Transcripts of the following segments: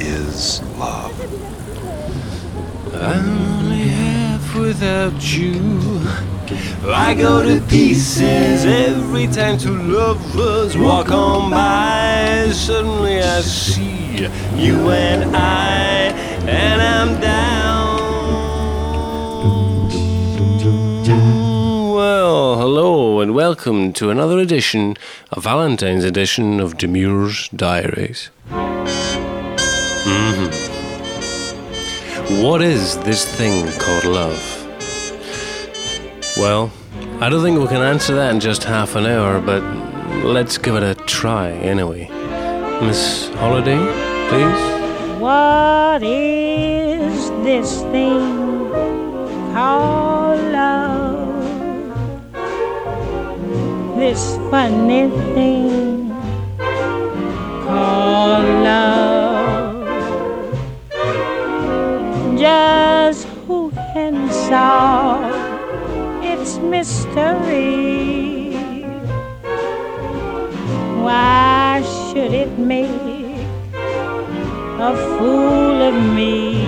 is love? I'm only have without you. I go to pieces every time two lovers walk on by. Suddenly I see you and I, and I'm down. Well, hello and welcome to another edition, a Valentine's edition of Demure's Diaries. Mhm. What is this thing called love? Well, I don't think we can answer that in just half an hour, but let's give it a try anyway. Miss Holiday, please. What is this thing called love? This funny thing mystery? Why should it make a fool of me.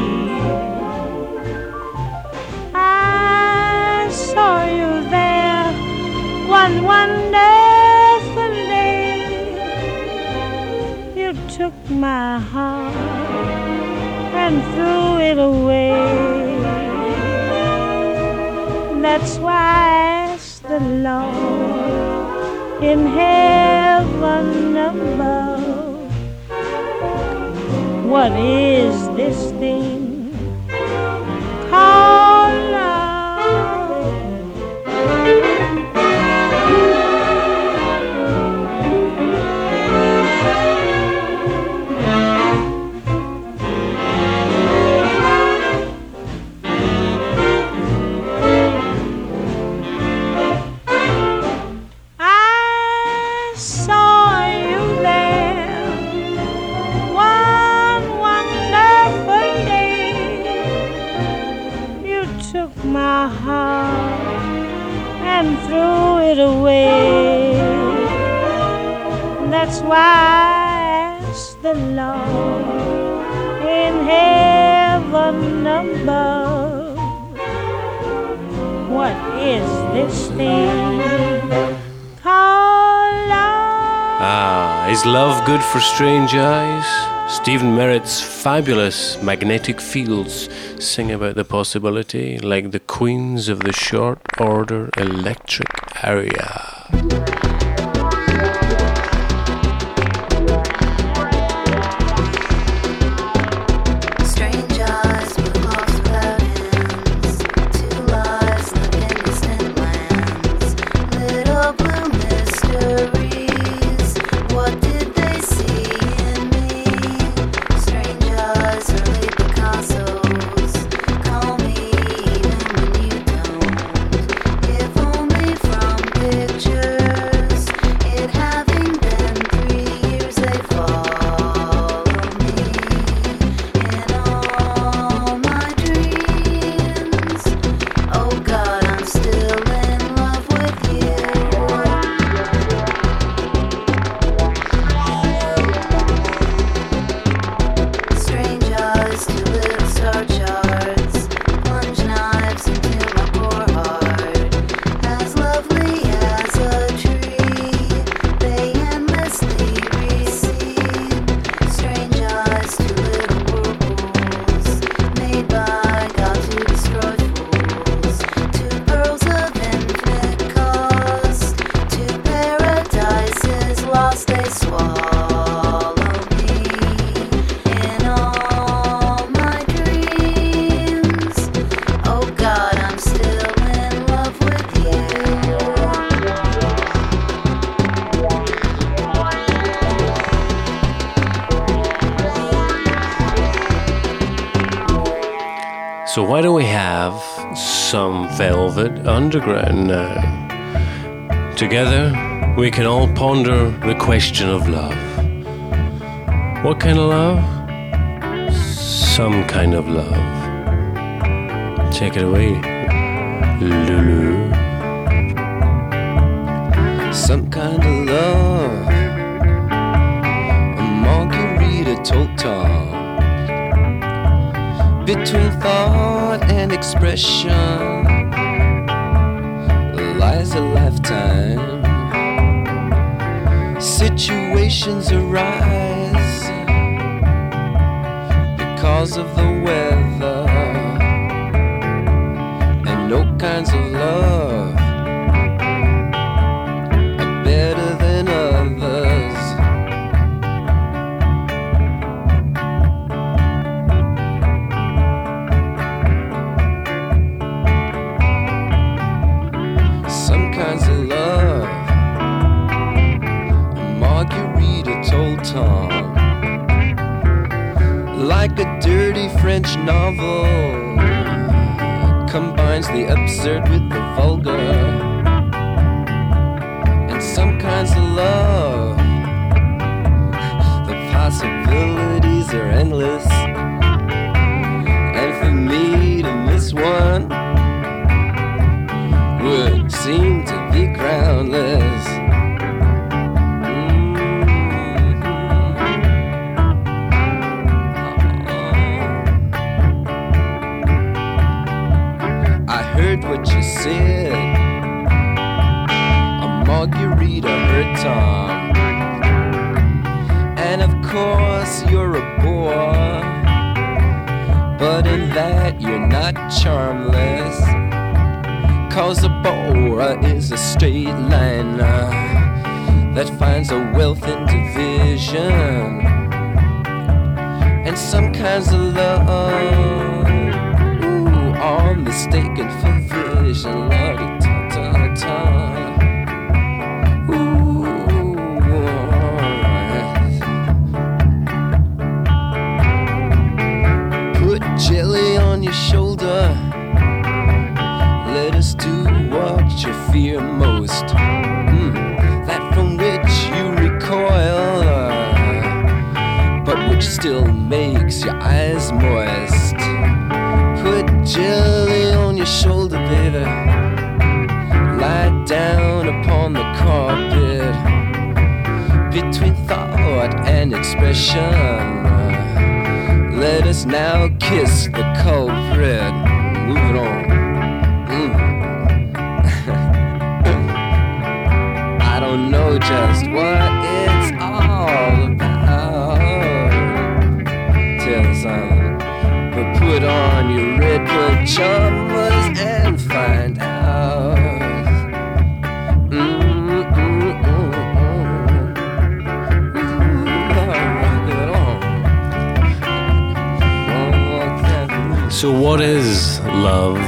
I saw you there one wonderful day. You took my heart and threw it away. That's why in heaven above. What is this thing for strange eyes? Stephen Merritt's fabulous magnetic fields sing about the possibility like the queens of the short order electric area. So, why don't we have some velvet underground now? Together, we can all ponder the question of love. What kind of love? Some kind of love. Take it away, Lulu. Some kind of love. A Marguerita total. Between thought and expression. Lies a lifetime. Situations arise because of the weather. And no kinds of love Marguerita hurt Tom. And of course, you're a bore. But in that, you're not charmless. Cause a Bora is a straight liner that finds a wealth in division and some kinds of love ooh, are mistaken for vision. Ta ta ta. What you fear most. Mm, that from which you recoil, but which still makes your eyes moist. Put jelly on your shoulder, baby. Lie down upon the carpet between thought and expression. Let us now kiss the culprit. Know just what it's all about. Us something. But put on your red pajamas and find out. So, what is love?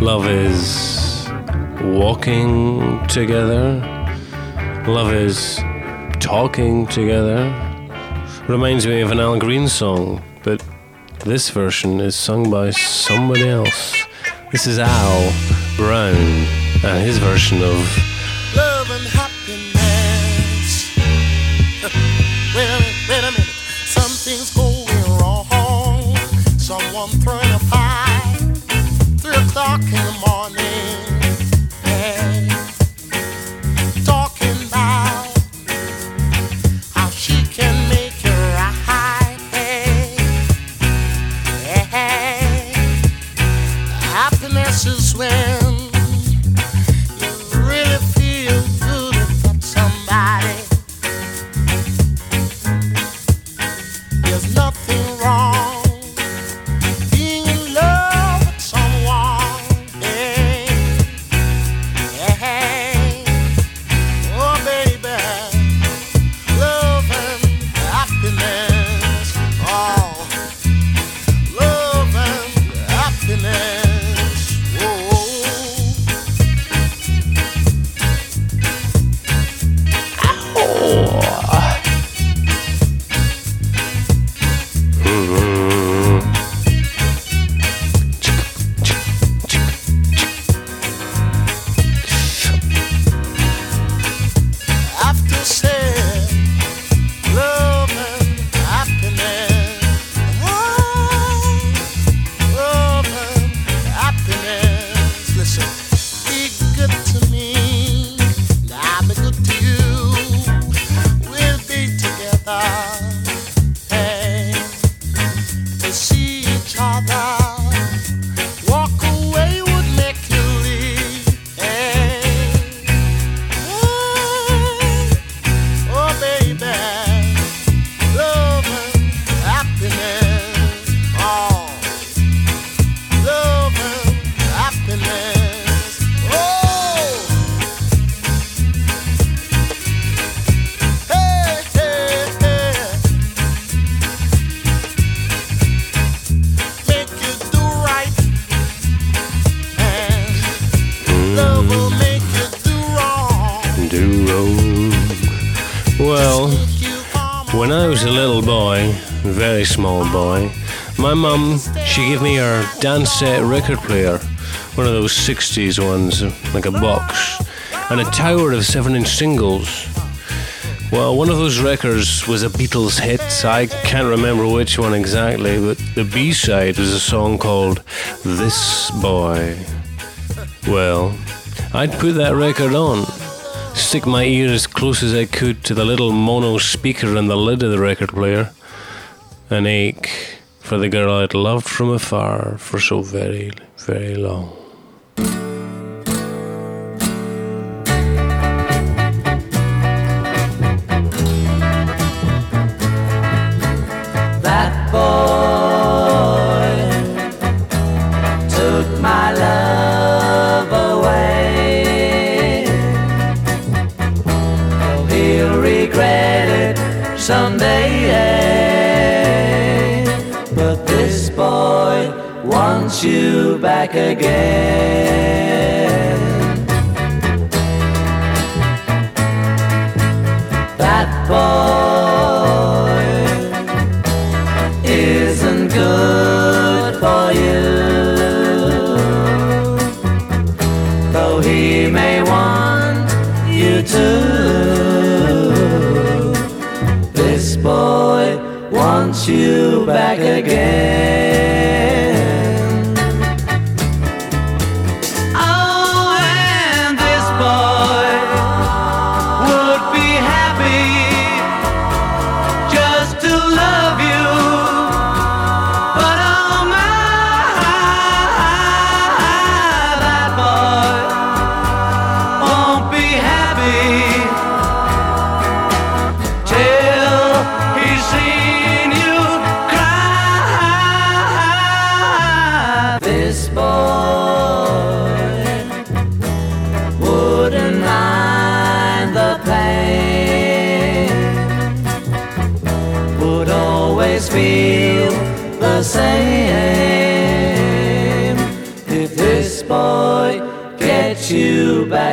Love is walking together. Love is talking together. Reminds me of an Al Green song, but this version is sung by somebody else. This is Al Brown and his version of boy, my mum, she gave me her Dansette record player, one of those 60s ones, like a box, and a tower of 7 inch singles. Well, one of those records was a Beatles hit. I can't remember which one exactly, but the B side was a song called This Boy. Well, I'd put that record on, stick my ear as close as I could to the little mono speaker in the lid of the record player, and ache for the girl I'd loved from afar for so very, very long.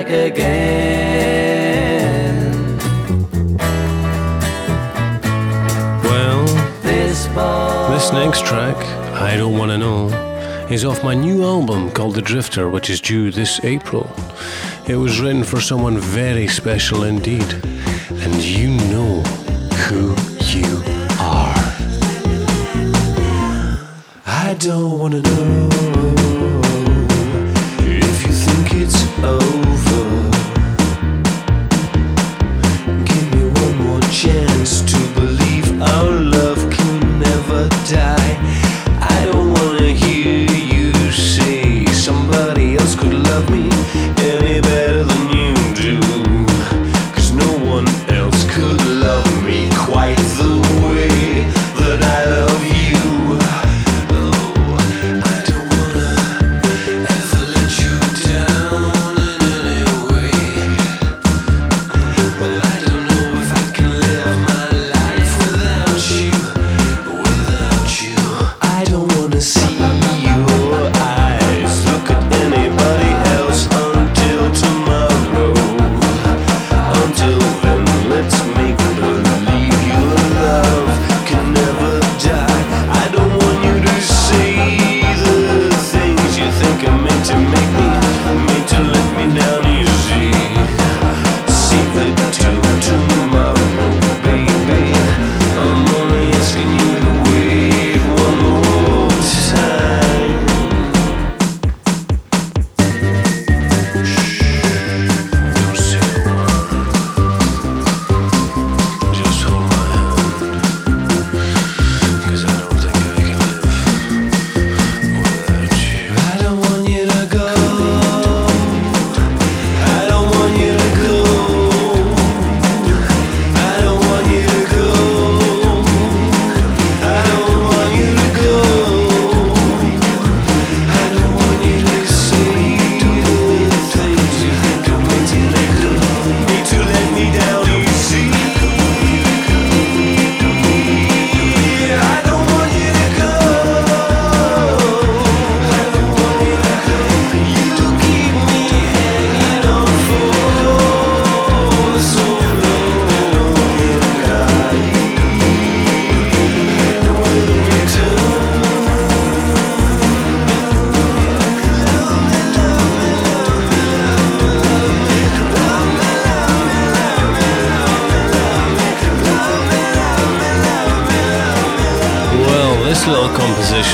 Back again. Well, This. This next track, I Don't Wanna Know, is off my new album called The Drifter, which is due this April. It was written for someone very special indeed, and you know who you are. I don't wanna know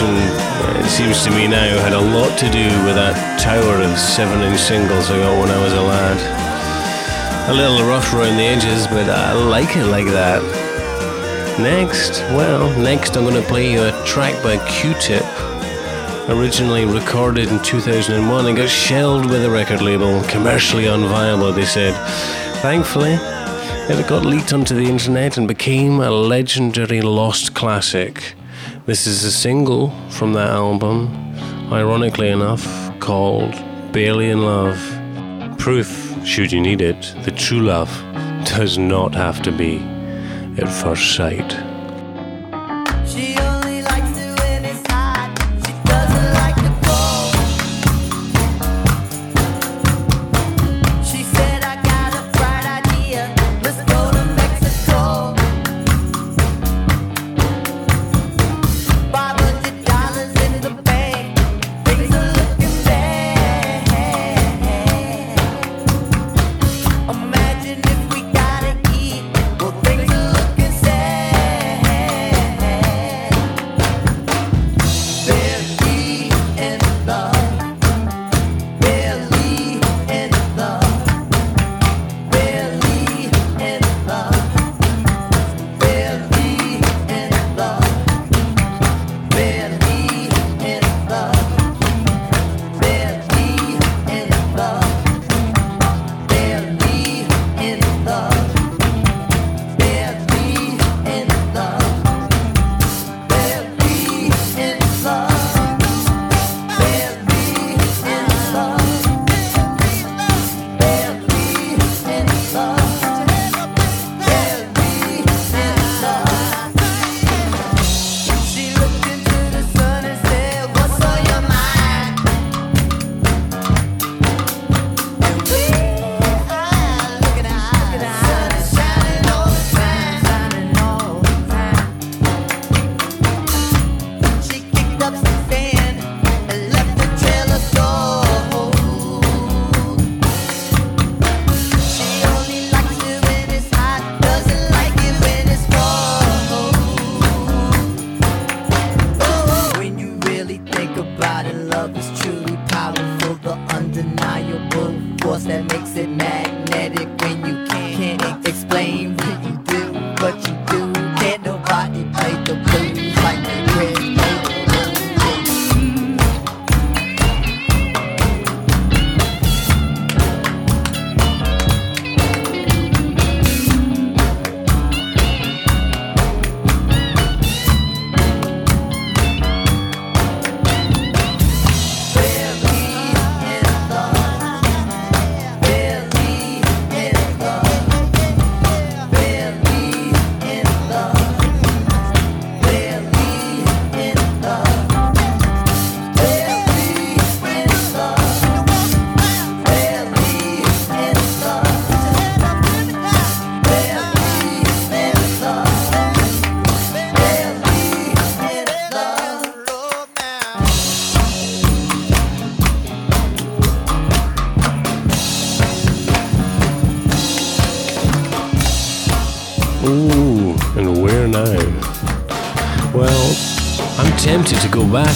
uh, it seems to me now, had a lot to do with that tower of seven inch singles I got when I was a lad. A little rough around the edges, but I like it like that. Next, well, next I'm going to play you a track by Q Tip, originally recorded in 2001 and got shelved by the record label, commercially unviable, they said. Thankfully, it got leaked onto the internet and became a legendary lost classic. This is a single from that album, ironically enough, called Barely in Love. Proof, should you need it, that true love does not have to be at first sight.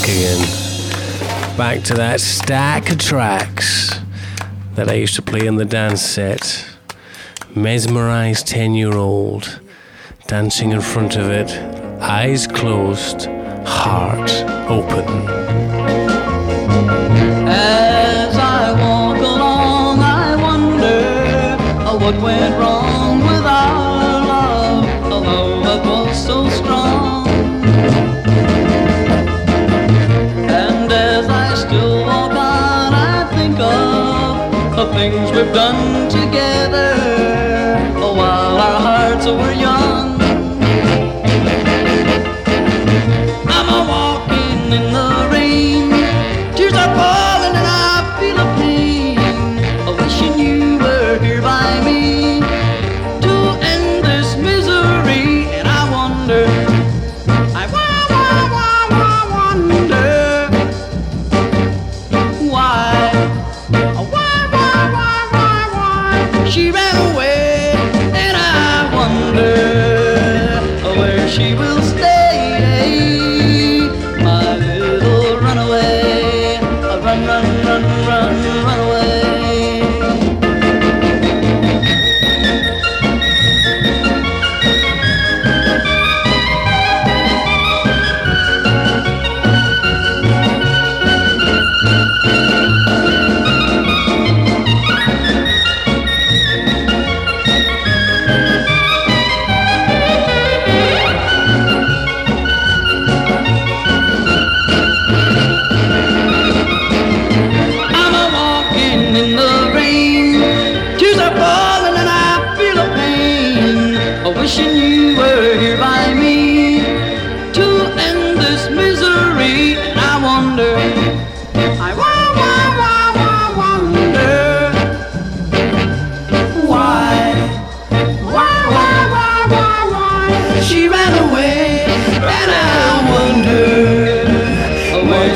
Again. Back to that stack of tracks that I used to play in the Dansette. Mesmerized 10 year old, dancing in front of it, eyes closed, heart open. As I walk along, I wonder uh, what went wrong with our love, a love that was so done together. Uh, while our hearts were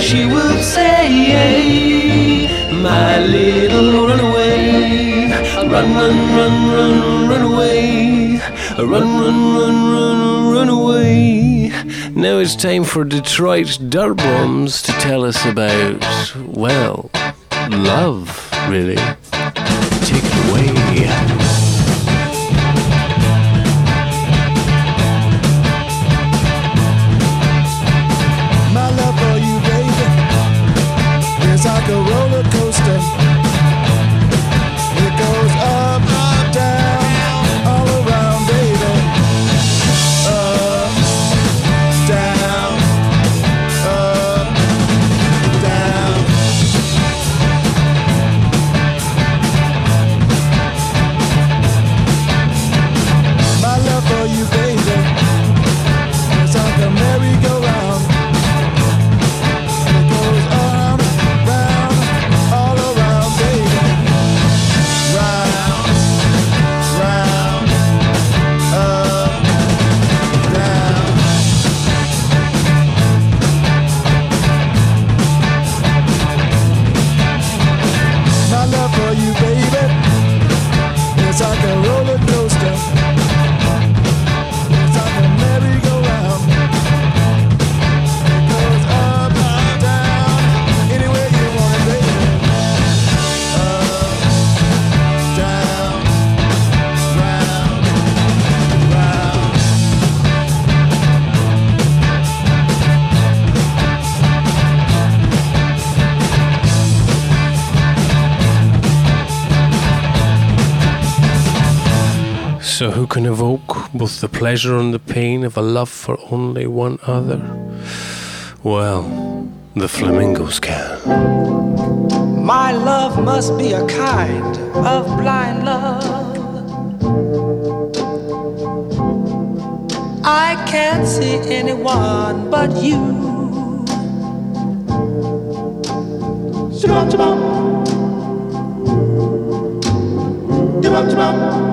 she would say, My little runaway, run, run, run, run, run away, run, run, run, run, run away. Now it's time for Detroit Durbums to tell us about, well, love, really. Take it away. Like a roller coaster. So, who can evoke both the pleasure and the pain of a love for only one other? Well, the flamingos can. My love must be a kind of blind love. I can't see anyone but you. Shabam, shabam. Shabam, shabam.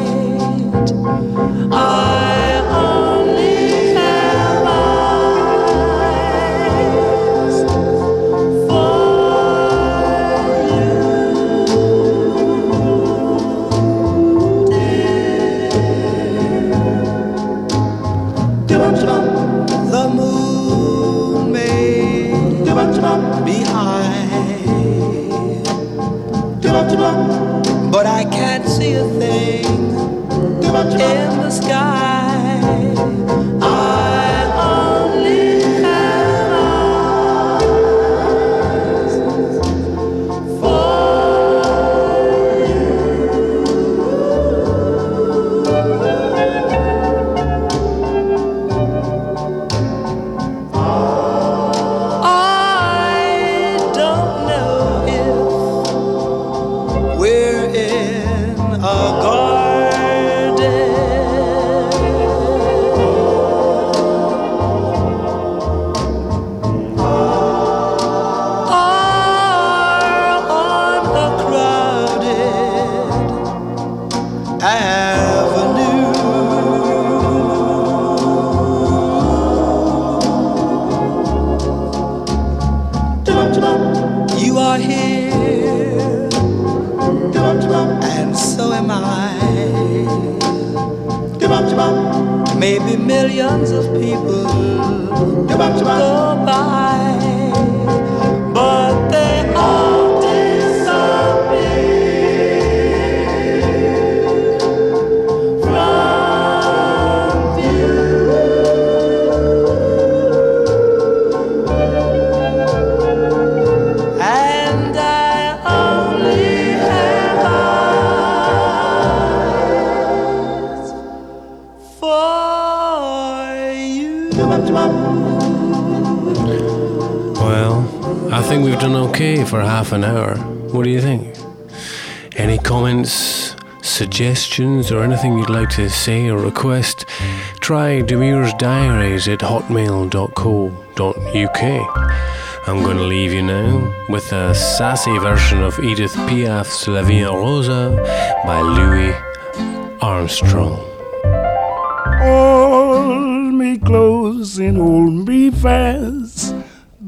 In the sky. An hour. What do you think? Any comments, suggestions or anything you'd like to say or request, try Demure's Diaries at hotmail.co.uk. I'm going to leave you now with a sassy version of Edith Piaf's La en Rosa by Louis Armstrong. Hold me close and hold me fast.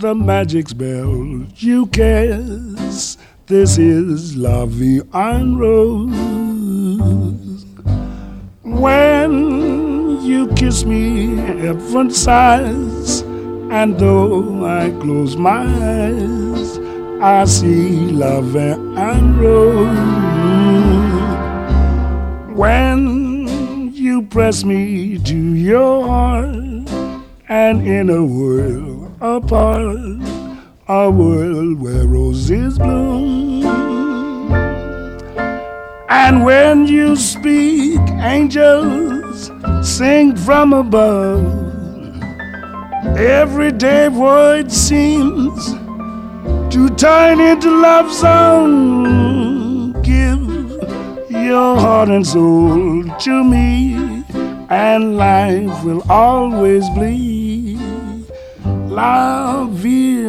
The magic spell you cast. This is Vie en Rose. When you kiss me, heaven sighs. And though I close my eyes, I see Vie en Rose. When you press me to your heart, and in a world apart, a world where roses bloom. And when you speak, angels sing from above. Everyday void seems to turn into love song. Give your heart and soul to me, and life will always be La Vie.